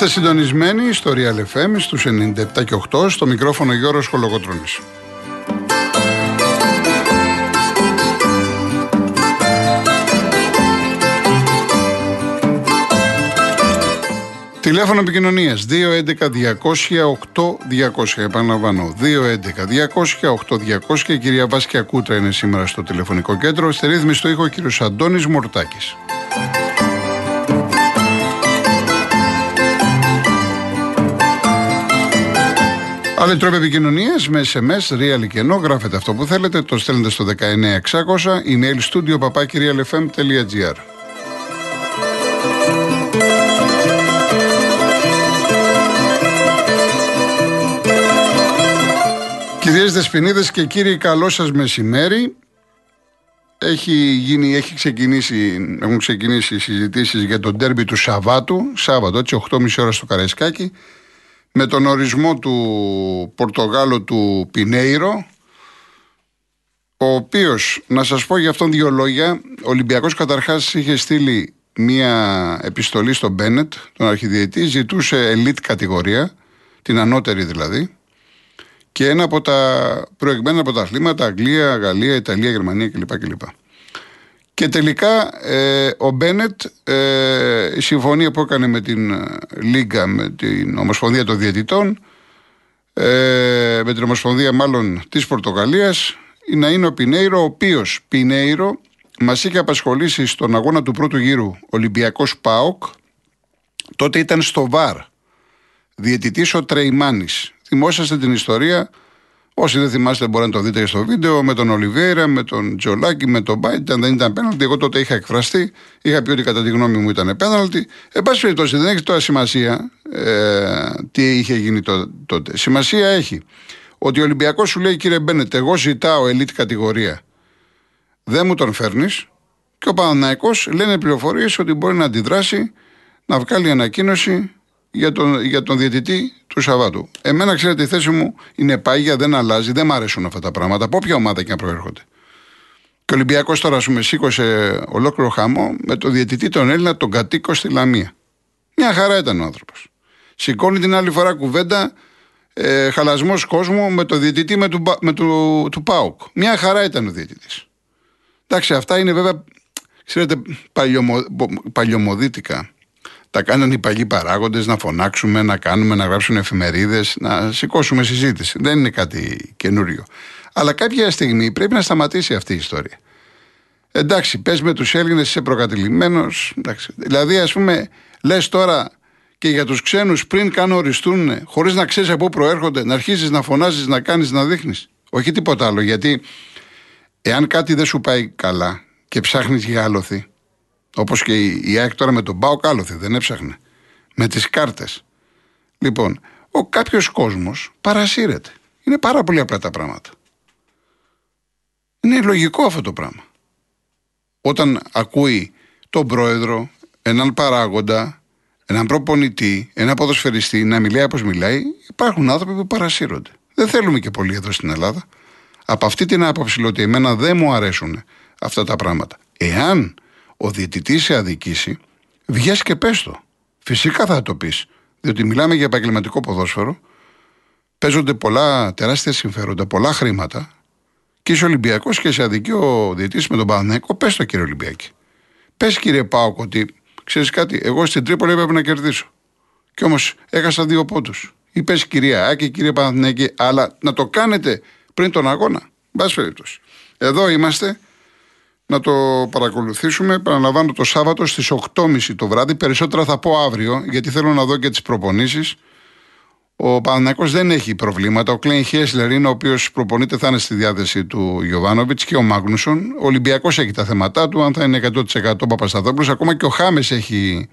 Είστε συντονισμένοι στο Real FM στους 97 και 8 στο μικρόφωνο Γιώργος Χολογοτρώνης. Τηλέφωνο επικοινωνίας 211-200-8200. Επαναλαμβάνω, 211-200-8200. Η κυρία Βάσκια Κούτρα είναι σήμερα στο τηλεφωνικό κέντρο. Στη ρύθμιση του ήχο ο κύριος Αντώνης Μορτάκης. Άλλοι τρόποι επικοινωνίας με SMS, real και ενώ γράφετε αυτό που θέλετε, το στέλνετε στο 19600, email studio papakirialfm.gr. Κυρίες Δεσποινίδες και κύριοι καλό σας μεσημέρι. Έχει, γίνει, έχει ξεκινήσει, έχουν ξεκινήσει οι συζητήσεις για τον τέρμπι του Σαββάτου. Σάββατο έτσι 8.30 ώρα στο Καραϊσκάκι με τον ορισμό του Πορτογάλου του Πινέιρο ο οποίος, να σας πω για αυτόν δύο λόγια ο Ολυμπιακός καταρχάς είχε στείλει μία επιστολή στον Μπένετ τον αρχιδιετή, ζητούσε ελίτ κατηγορία την ανώτερη δηλαδή και ένα από τα προηγμένα από τα αθλήματα Αγγλία, Γαλλία, Ιταλία, Γερμανία κλπ. κλπ. Και τελικά ε, ο Μπένετ, ε, η συμφωνία που έκανε με την ε, Λίγκα, με την Ομοσπονδία των Διαιτητών, ε, με την Ομοσπονδία μάλλον της Πορτογαλίας, να είναι ο Πινέιρο, ο οποίος Πινέιρο μας είχε απασχολήσει στον αγώνα του πρώτου γύρου Ολυμπιακός ΠΑΟΚ, τότε ήταν στο ΒΑΡ, διαιτητής ο Τρεϊμάνης. Θυμόσαστε την ιστορία Όσοι δεν θυμάστε, μπορεί να το δείτε στο βίντεο με τον Ολιβέρα, με τον Τζολάκη, με τον Μπάιτ. Αν δεν ήταν πέναλτι, εγώ τότε είχα εκφραστεί. Είχα πει ότι κατά τη γνώμη μου ήταν πέναλτι. Εν πάση περιπτώσει, δεν έχει τώρα σημασία ε, τι είχε γίνει τότε. Σημασία έχει ότι ο Ολυμπιακός σου λέει, κύριε Μπένετ, εγώ ζητάω ελίτ κατηγορία. Δεν μου τον φέρνεις. Και ο Παναναϊκός λένε πληροφορίες ότι μπορεί να αντιδράσει, να βγάλει ανακοίνωση για τον, για τον διαιτητή του Σαββάτου. Εμένα, ξέρετε, η θέση μου είναι πάγια, δεν αλλάζει, δεν μ' αρέσουν αυτά τα πράγματα, από όποια ομάδα και να προέρχονται. Και ο Ολυμπιακός τώρα, ας πούμε, σήκωσε ολόκληρο χαμό με τον διαιτητή τον Έλληνα, τον κατοίκο στη Λαμία. Μια χαρά ήταν ο άνθρωπος. Σηκώνει την άλλη φορά κουβέντα ε, χαλασμός κόσμου με το διαιτητή με του, με του, του ΠΑΟΚ. Μια χαρά ήταν ο διαιτητής. Εντάξει, αυτά είναι βέβαια, ξέρετε, παλιωμο, παλιωμοδίτικα τα κάνανε οι παλιοί παράγοντες να φωνάξουμε, να κάνουμε, να γράψουν εφημερίδες, να σηκώσουμε συζήτηση. Δεν είναι κάτι καινούριο. Αλλά κάποια στιγμή πρέπει να σταματήσει αυτή η ιστορία. Εντάξει, πες με τους Έλληνες, είσαι προκατηλημένος. Δηλαδή, ας πούμε, λες τώρα και για τους ξένους πριν καν οριστούν, χωρίς να ξέρεις από πού προέρχονται, να αρχίσει να φωνάζεις, να κάνεις, να δείχνεις. Όχι τίποτα άλλο. Γιατί εάν κάτι δεν σου πάει καλά και ψάχνεις για άλοθη, Όπως και η ΑΕΚ τώρα με τον Μπάο κάλωθε, δεν έψαχνε. Με τις κάρτες. Λοιπόν, ο κάποιος κόσμος παρασύρεται. Είναι πάρα πολύ απλά τα πράγματα. Είναι λογικό αυτό το πράγμα. Όταν ακούει τον πρόεδρο, έναν παράγοντα, έναν προπονητή, έναν ποδοσφαιριστή να μιλάει όπως μιλάει, υπάρχουν άνθρωποι που παρασύρονται. Δεν θέλουμε και πολύ εδώ στην Ελλάδα. Από αυτή την άποψη λέω ότι εμένα δεν μου αρέσουν αυτά τα πράγματα. Εάν ο διαιτητής σε αδικήσει, βγες και πες το. Φυσικά θα το πεις. Διότι μιλάμε για επαγγελματικό ποδόσφαιρο, παίζονται πολλά τεράστια συμφέροντα, πολλά χρήματα και είσαι Ολυμπιακός και σε αδικεί ο διαιτητής με τον Παναθηναϊκό, πες το κύριε Ολυμπιακή. Πες κύριε Πάοκ ότι ξέρεις κάτι, εγώ στην Τρίπολη έπρεπε να κερδίσω. Και όμως έχασα δύο πόντους. Ή πες κυρία Άκη, κύριε Παναθηναϊκή, αλλά να το κάνετε πριν τον αγώνα. Μπα περιπτώσει. Εδώ είμαστε να το παρακολουθήσουμε. Παραλαμβάνω το Σάββατο στις 8.30 το βράδυ. Περισσότερα θα πω αύριο, γιατί θέλω να δω και τις προπονήσεις. Ο Παναναναϊκό δεν έχει προβλήματα. Ο Κλέιν Χέσλερ είναι ο οποίος προπονείται, θα είναι στη διάθεση του Γιωβάνοβιτς και ο Μάγνουσον. Ο Ολυμπιακός έχει τα θέματα του. Αν θα είναι 100% ο Παπασταθόπουλος, ακόμα και ο Χάμες έχει.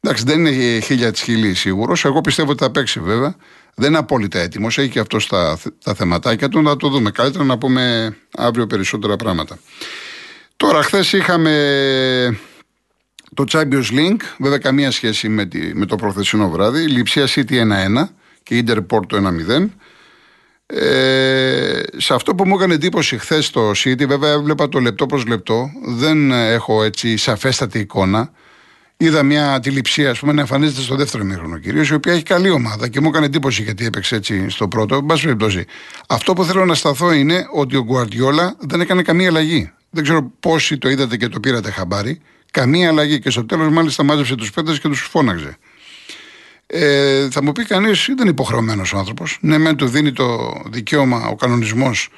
Εντάξει, δεν είναι χίλια της χιλής σίγουρος. Εγώ πιστεύω ότι θα παίξει βέβαια. Δεν είναι απόλυτα έτοιμος. Έχει και αυτό τα, τα θεματάκια του. Να το δούμε. Καλύτερα να πούμε αύριο περισσότερα πράγματα. Τώρα, χθες είχαμε το Champions League, βέβαια καμία σχέση με, τη, με το προθεσινό βράδυ. Λιψία City 1-1 και Inter Porto 1-0. Ε, σε αυτό που μου έκανε εντύπωση χθες στο City, βέβαια έβλεπα το λεπτό προς λεπτό. Δεν έχω έτσι σαφέστατη εικόνα. Είδα μια αντιληψία, ας πούμε, να εμφανίζεται στο δεύτερο μήχρονο κυρίω, η οποία έχει καλή ομάδα και μου έκανε εντύπωση γιατί έπαιξε έτσι στο πρώτο. Εν πάση περιπτώσει. Αυτό που θέλω να σταθώ είναι ότι ο Γκουαρτιόλα δεν έκανε καμία αλλαγή. Δεν ξέρω πόσοι το είδατε και το πήρατε χαμπάρι. Καμία αλλαγή. Και στο τέλος, μάλιστα, μάζεψε τους πέντε και τους φώναξε. Ε, θα μου πει κανείς, ήταν υποχρεωμένος ο άνθρωπος. Ναι, μεν του δίνει το δικαίωμα ο κανονισμός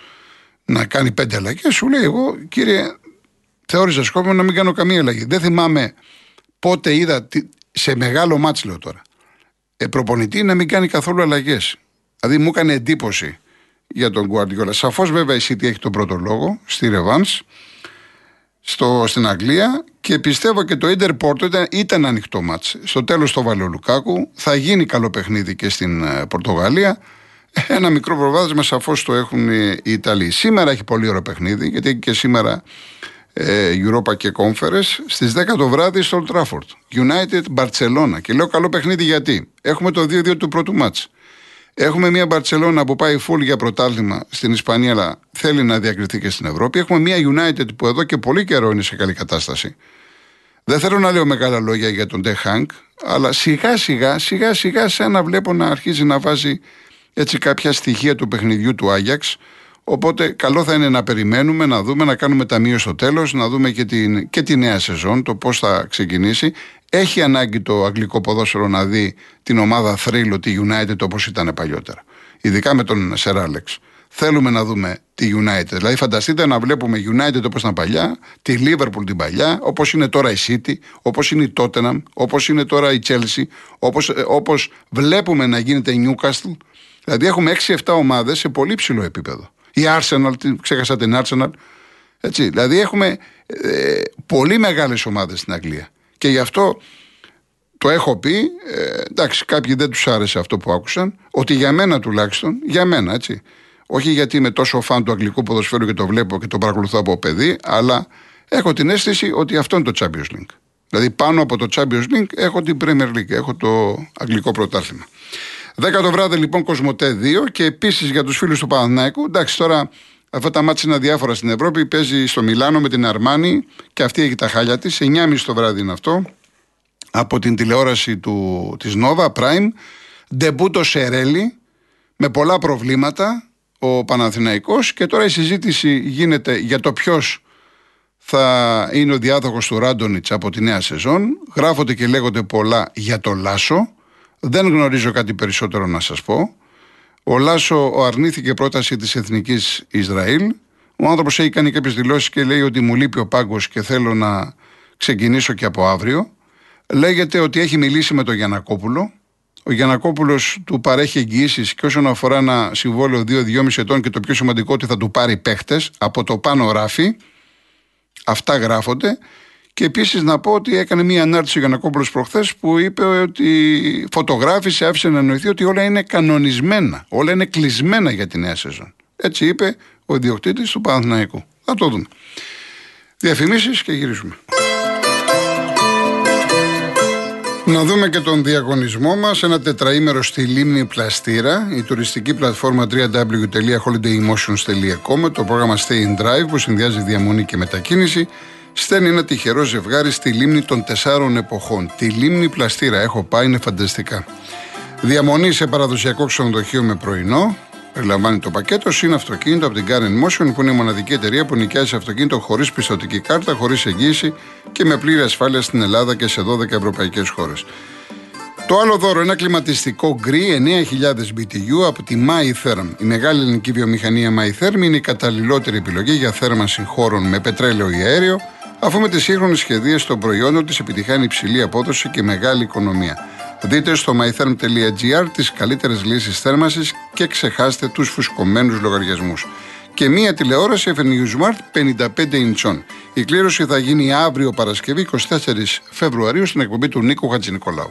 να κάνει πέντε αλλαγές. Σου λέει, εγώ κύριε, θεώρησα σκόπιμο να μην κάνω καμία αλλαγή. Δεν θυμάμαι πότε είδα σε μεγάλο μάτσο, λέω τώρα, ε, προπονητή να μην κάνει καθόλου αλλαγές. Δηλαδή μου έκανε εντύπωση για τον Guardiola. Σαφώς βέβαια η City έχει τον πρώτο λόγο στη Revans στο, στην Αγγλία και πιστεύω και το Ιντερ Πόρτο ήταν, ήταν ανοιχτό μάτς. Στο τέλος το βάλε ο Λουκάκου. Θα γίνει καλό παιχνίδι και στην ε, Πορτογαλία. Ένα μικρό προβάδισμα σαφώς το έχουν οι Ιταλοί. Σήμερα έχει πολύ ωραίο παιχνίδι γιατί έχει και σήμερα ε, Europa και Conference στις 10 το βράδυ στο Old Trafford. United Barcelona. Και λέω καλό παιχνίδι γιατί; Έχουμε το 2-2 του πρώτου μάτς. Έχουμε μια Μπαρσελόνα που πάει full για πρωτάθλημα στην Ισπανία, αλλά θέλει να διακριθεί και στην Ευρώπη. Έχουμε μια United που εδώ και πολύ καιρό είναι σε καλή κατάσταση. Δεν θέλω να λέω μεγάλα λόγια για τον Ντεχάνκ, αλλά σιγά σιγά, σιγά σιγά σαν να βλέπω να αρχίζει να βάζει έτσι κάποια στοιχεία του παιχνιδιού του Άγιαξ. Οπότε καλό θα είναι να περιμένουμε, να δούμε, να κάνουμε ταμείο στο τέλος, να δούμε και, την, και τη νέα σεζόν, το πώς θα ξεκινήσει. Έχει ανάγκη το αγγλικό ποδόσφαιρο να δει την ομάδα θρύλου, τη United όπως ήταν παλιότερα. Ειδικά με τον Σεράλεξ. Θέλουμε να δούμε τη United. Δηλαδή, φανταστείτε να βλέπουμε United όπως ήταν παλιά, τη Liverpool την παλιά, όπως είναι τώρα η City, όπως είναι η Tottenham, όπως είναι τώρα η Chelsea, όπως ε, βλέπουμε να γίνεται η Newcastle. Δηλαδή, έχουμε 6-7 ομάδες σε πολύ ψηλό επίπεδο. Η Arsenal, ξέχασα την Arsenal. Έτσι, δηλαδή, έχουμε ε, πολύ μεγάλες ομάδες στην Αγγλία. Και γι' αυτό το έχω πει, ε, εντάξει, κάποιοι δεν τους άρεσε αυτό που άκουσαν, ότι για μένα τουλάχιστον, για μένα έτσι. Όχι γιατί είμαι τόσο φαν του αγγλικού ποδοσφαίρου και το βλέπω και το παρακολουθώ από παιδί, αλλά έχω την αίσθηση ότι αυτό είναι το Champions League. Δηλαδή πάνω από το Champions League έχω την Premier League, έχω το αγγλικό πρωτάθλημα. 10 το βράδυ λοιπόν Κοσμοτέ 2 και επίσης για τους φίλους του Παναθηναϊκού. Εντάξει, τώρα Αυτά τα μάτια είναι αδιάφορα στην Ευρώπη. Παίζει στο Μιλάνο με την Αρμάνη και αυτή έχει τα χάλια της. 9.30 το βράδυ είναι αυτό. Από την τηλεόραση του, της Nova Prime. Ντεμπούτο Σερέλη με πολλά προβλήματα ο Παναθηναϊκός και τώρα η συζήτηση γίνεται για το ποιος θα είναι ο διάδοχος του Ράντονιτς από τη νέα σεζόν. Γράφονται και λέγονται πολλά για το Λάσο. Δεν γνωρίζω κάτι περισσότερο να σας πω. Ο Λάσο αρνήθηκε πρόταση της Εθνικής Ισραήλ. Ο άνθρωπος έχει κάνει κάποιες δηλώσεις και λέει ότι μου λείπει ο πάγκος και θέλω να ξεκινήσω και από αύριο. Λέγεται ότι έχει μιλήσει με τον Γιανακόπουλο. Ο Γιανακόπουλος του παρέχει εγγυήσεις και όσον αφορά ένα συμβόλαιο 2-2,5 ετών και το πιο σημαντικό ότι θα του πάρει παίχτες από το πάνω ράφι. Αυτά γράφονται. Και επίσης να πω ότι έκανε μία ανάρτηση ο Γιανακόπουλος προχθές που είπε ότι φωτογράφησε, άφησε να εννοηθεί ότι όλα είναι κανονισμένα, όλα είναι κλεισμένα για τη νέα σεζόν. Έτσι είπε ο ιδιοκτήτης του Παναθηναϊκού. Θα το δούμε. Διαφημίσεις και γυρίζουμε. Να δούμε και τον διαγωνισμό μας. Ένα τετραήμερο στη λίμνη Πλαστήρα. Η τουριστική πλατφόρμα www.holidaymotions.com. Το πρόγραμμα Stay in Drive που συνδυάζει διαμονή και μετακίνηση στέλνει ένα τυχερό ζευγάρι στη λίμνη των τεσσάρων εποχών. Τη λίμνη Πλαστήρα. Έχω πάει, είναι φανταστικά. Διαμονή σε παραδοσιακό ξενοδοχείο με πρωινό. Περιλαμβάνει το πακέτο συν αυτοκίνητο από την Karen Motion που είναι η μοναδική εταιρεία που νοικιάζει αυτοκίνητο χωρίς πιστοτική κάρτα, χωρίς εγγύηση και με πλήρη ασφάλεια στην Ελλάδα και σε 12 ευρωπαϊκές χώρες. Το άλλο δώρο, ένα κλιματιστικό γκρι 9.000 BTU από τη MyTherm. Η μεγάλη ελληνική βιομηχανία MyTherm είναι η καταλληλότερη επιλογή για θέρμανση χώρων με πετρέλαιο ή αέριο αφού με τις σύγχρονες σχεδίες των προϊόντων της επιτυχάνει υψηλή απόδοση και μεγάλη οικονομία. Δείτε στο mytherm.gr τις καλύτερες λύσεις θέρμανσης και ξεχάστε τους φουσκωμένους λογαριασμούς. Και μία τηλεόραση FNU Smart 55 ιντσών. Η κλήρωση θα γίνει αύριο Παρασκευή 24 Φεβρουαρίου στην εκπομπή του Νίκου Χατζηνικολάου.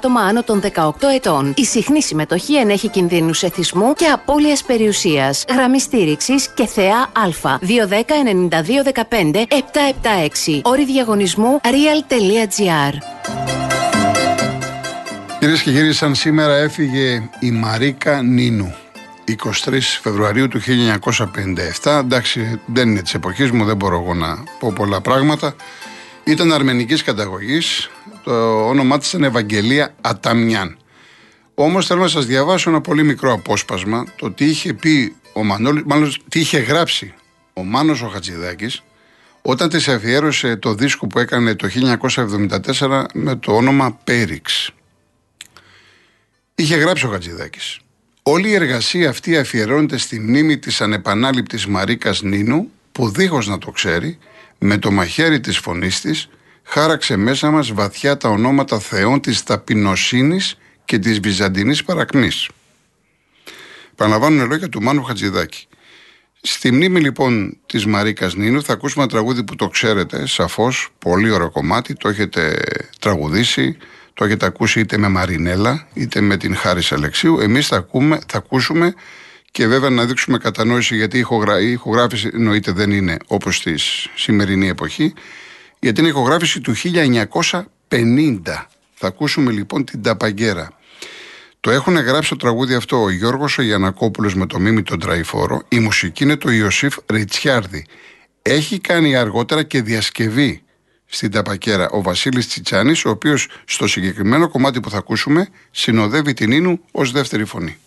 άνω των 18 ετών. Η συχνή συμμετοχή ενέχει κινδύνους εθισμού και απώλειας περιουσίας. Γραμμή στήριξης και θεά Α. 210-9215-776. Όρη διαγωνισμού real.gr. Κυρίες και κύριοι, σαν σήμερα έφυγε η Μαρίκα Νίνου. 23 Φεβρουαρίου του 1957. Εντάξει, δεν είναι της εποχής μου, δεν μπορώ εγώ να πω πολλά πράγματα. Ήταν αρμενικής καταγωγής. Το όνομά της ήταν Ευαγγελία Αταμιάν. Όμως θέλω να σας διαβάσω ένα πολύ μικρό απόσπασμα το τι είχε πει ο Μανώλης, μάλλον τι είχε γράψει ο Μάνος ο Χατζηδάκης όταν της αφιέρωσε το δίσκο που έκανε το 1974 με το όνομα Πέριξ. Είχε γράψει ο Χατζηδάκης. Όλη η εργασία αυτή αφιερώνεται στη μνήμη της ανεπανάληπτης Μαρίκας Νίνου που δίχως να το ξέρει με το μαχαίρι της φωνής της χάραξε μέσα μας βαθιά τα ονόματα θεών της ταπεινοσύνης και της βυζαντινής παρακμής. Παραλαμβάνουν λόγια του Μάνου Χατζηδάκη. Στη μνήμη λοιπόν της Μαρίκας Νίνου θα ακούσουμε ένα τραγούδι που το ξέρετε σαφώς, πολύ ωραίο κομμάτι, το έχετε τραγουδήσει, το έχετε ακούσει είτε με Μαρινέλα είτε με την Χάρη Αλεξίου. Εμείς θα, θα ακούσουμε και βέβαια να δείξουμε κατανόηση γιατί η, ηχογρα... η ηχογράφηση εννοείται δεν είναι όπως στη σημερινή εποχή, γιατί είναι η ηχογράφηση του 1950. Θα ακούσουμε λοιπόν την Ταπαγκέρα. Το έχουν γράψει το τραγούδι αυτό ο Γιώργος ο Γιανακόπουλος με το μίμη τον Τραϊφόρο. Η μουσική είναι το Ιωσήφ Ριτσιάρδη. Έχει κάνει αργότερα και διασκευή στην Ταπακέρα ο Βασίλης Τσιτσάνης, ο οποίος στο συγκεκριμένο κομμάτι που θα ακούσουμε συνοδεύει την Ίνου ως δεύτερη φωνή.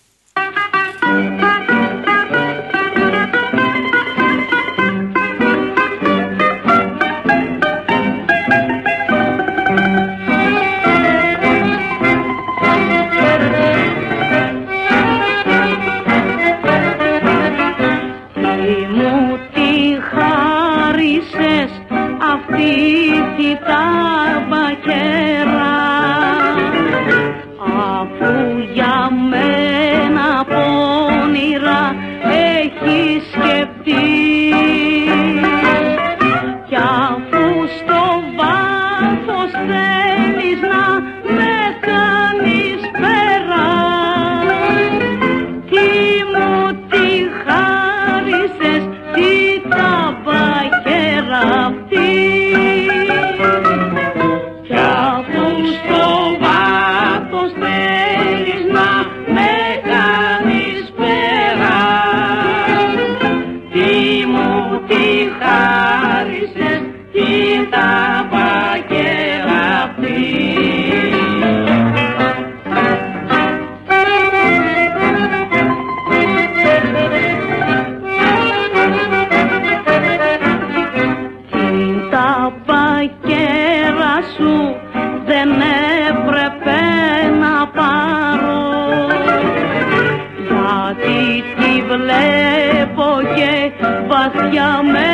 Maria, man.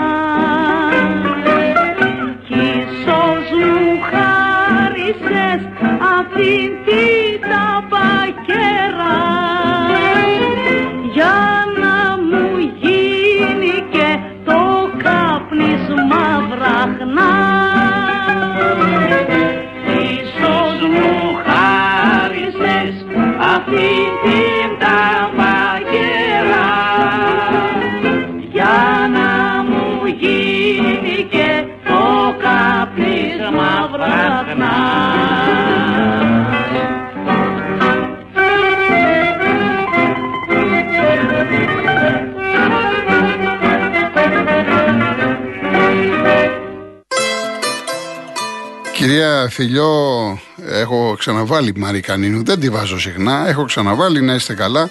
Φιλιό, έχω ξαναβάλει Μαρικανίνου, δεν τη βάζω συχνά. Έχω ξαναβάλει, να είστε καλά.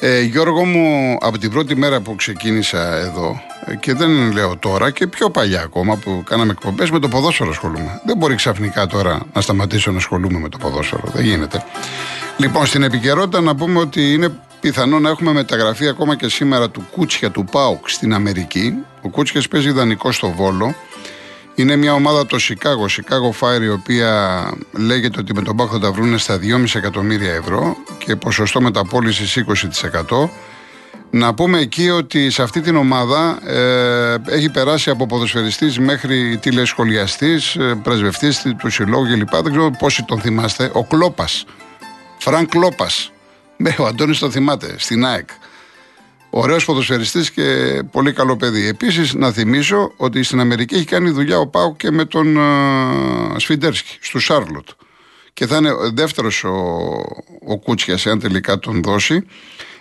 Ε, Γιώργο μου, από την πρώτη μέρα που ξεκίνησα εδώ ε, και δεν λέω τώρα και πιο παλιά ακόμα που κάναμε εκπομπές με το ποδόσφαιρο ασχολούμαι. Δεν μπορεί ξαφνικά τώρα να σταματήσω να ασχολούμαι με το ποδόσφαιρο. Δεν γίνεται. Λοιπόν, στην επικαιρότητα να πούμε ότι είναι πιθανό να έχουμε μεταγραφή ακόμα και σήμερα του Κούτσια του Πάουκ στην Αμερική. Ο Κούτσιας παίζει δανεικός στο Βόλο. Είναι μια ομάδα το Chicago, Chicago Fire, η οποία λέγεται ότι με τον ΠΑΟΚ θα τα βρουν στα 2,5 εκατομμύρια ευρώ και ποσοστό μεταπώλησης 20%. Να πούμε εκεί ότι σε αυτή την ομάδα ε, έχει περάσει από ποδοσφαιριστής μέχρι τηλεσχολιαστής, ε, πρεσβευτής του συλλόγου κλπ. Δεν ξέρω πόσοι τον θυμάστε. Ο Κλόπας, Φρανκ Κλόπας. Ναι, ο Αντώνης τον θυμάται, στην ΑΕΚ. Ωραίος ποδοσφαιριστή και πολύ καλό παιδί. Επίσης, να θυμίσω ότι στην Αμερική έχει κάνει δουλειά ο Πάου και με τον uh, Σφιντέρσκι, στο Σάρλοτ. Και θα είναι δεύτερος ο, ο Κούτσιας, εάν τελικά τον δώσει.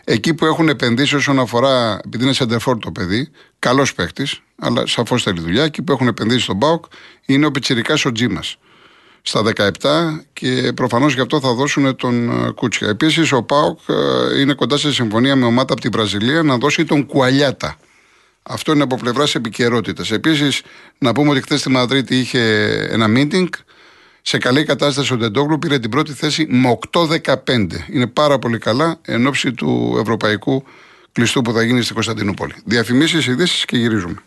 Εκεί που έχουν επενδύσει όσον αφορά, επειδή είναι σεντερφόρ το παιδί, καλός παίκτης, αλλά σαφώς θέλει δουλειά. Εκεί που έχουν επενδύσει στον Πάουκ είναι ο Πιτσυρικά ο Τζίμας στα 17 και προφανώς γι' αυτό θα δώσουν τον ε, Κούτσια. Επίσης, ο Πάοκ ε, είναι κοντά σε συμφωνία με ομάδα από την Βραζιλία να δώσει τον Κουαλιάτα. Αυτό είναι από πλευράς επικαιρότητας. Επίσης, να πούμε ότι χθες στη Μαδρίτη είχε ένα meeting. Σε καλή κατάσταση ο Ντεντόγλου πήρε την πρώτη θέση με 8-15. Είναι πάρα πολύ καλά εν ώψη του ευρωπαϊκού κλειστού που θα γίνει στην Κωνσταντινούπολη. Διαφημίσεις, ειδήσεις και γυρίζουμε.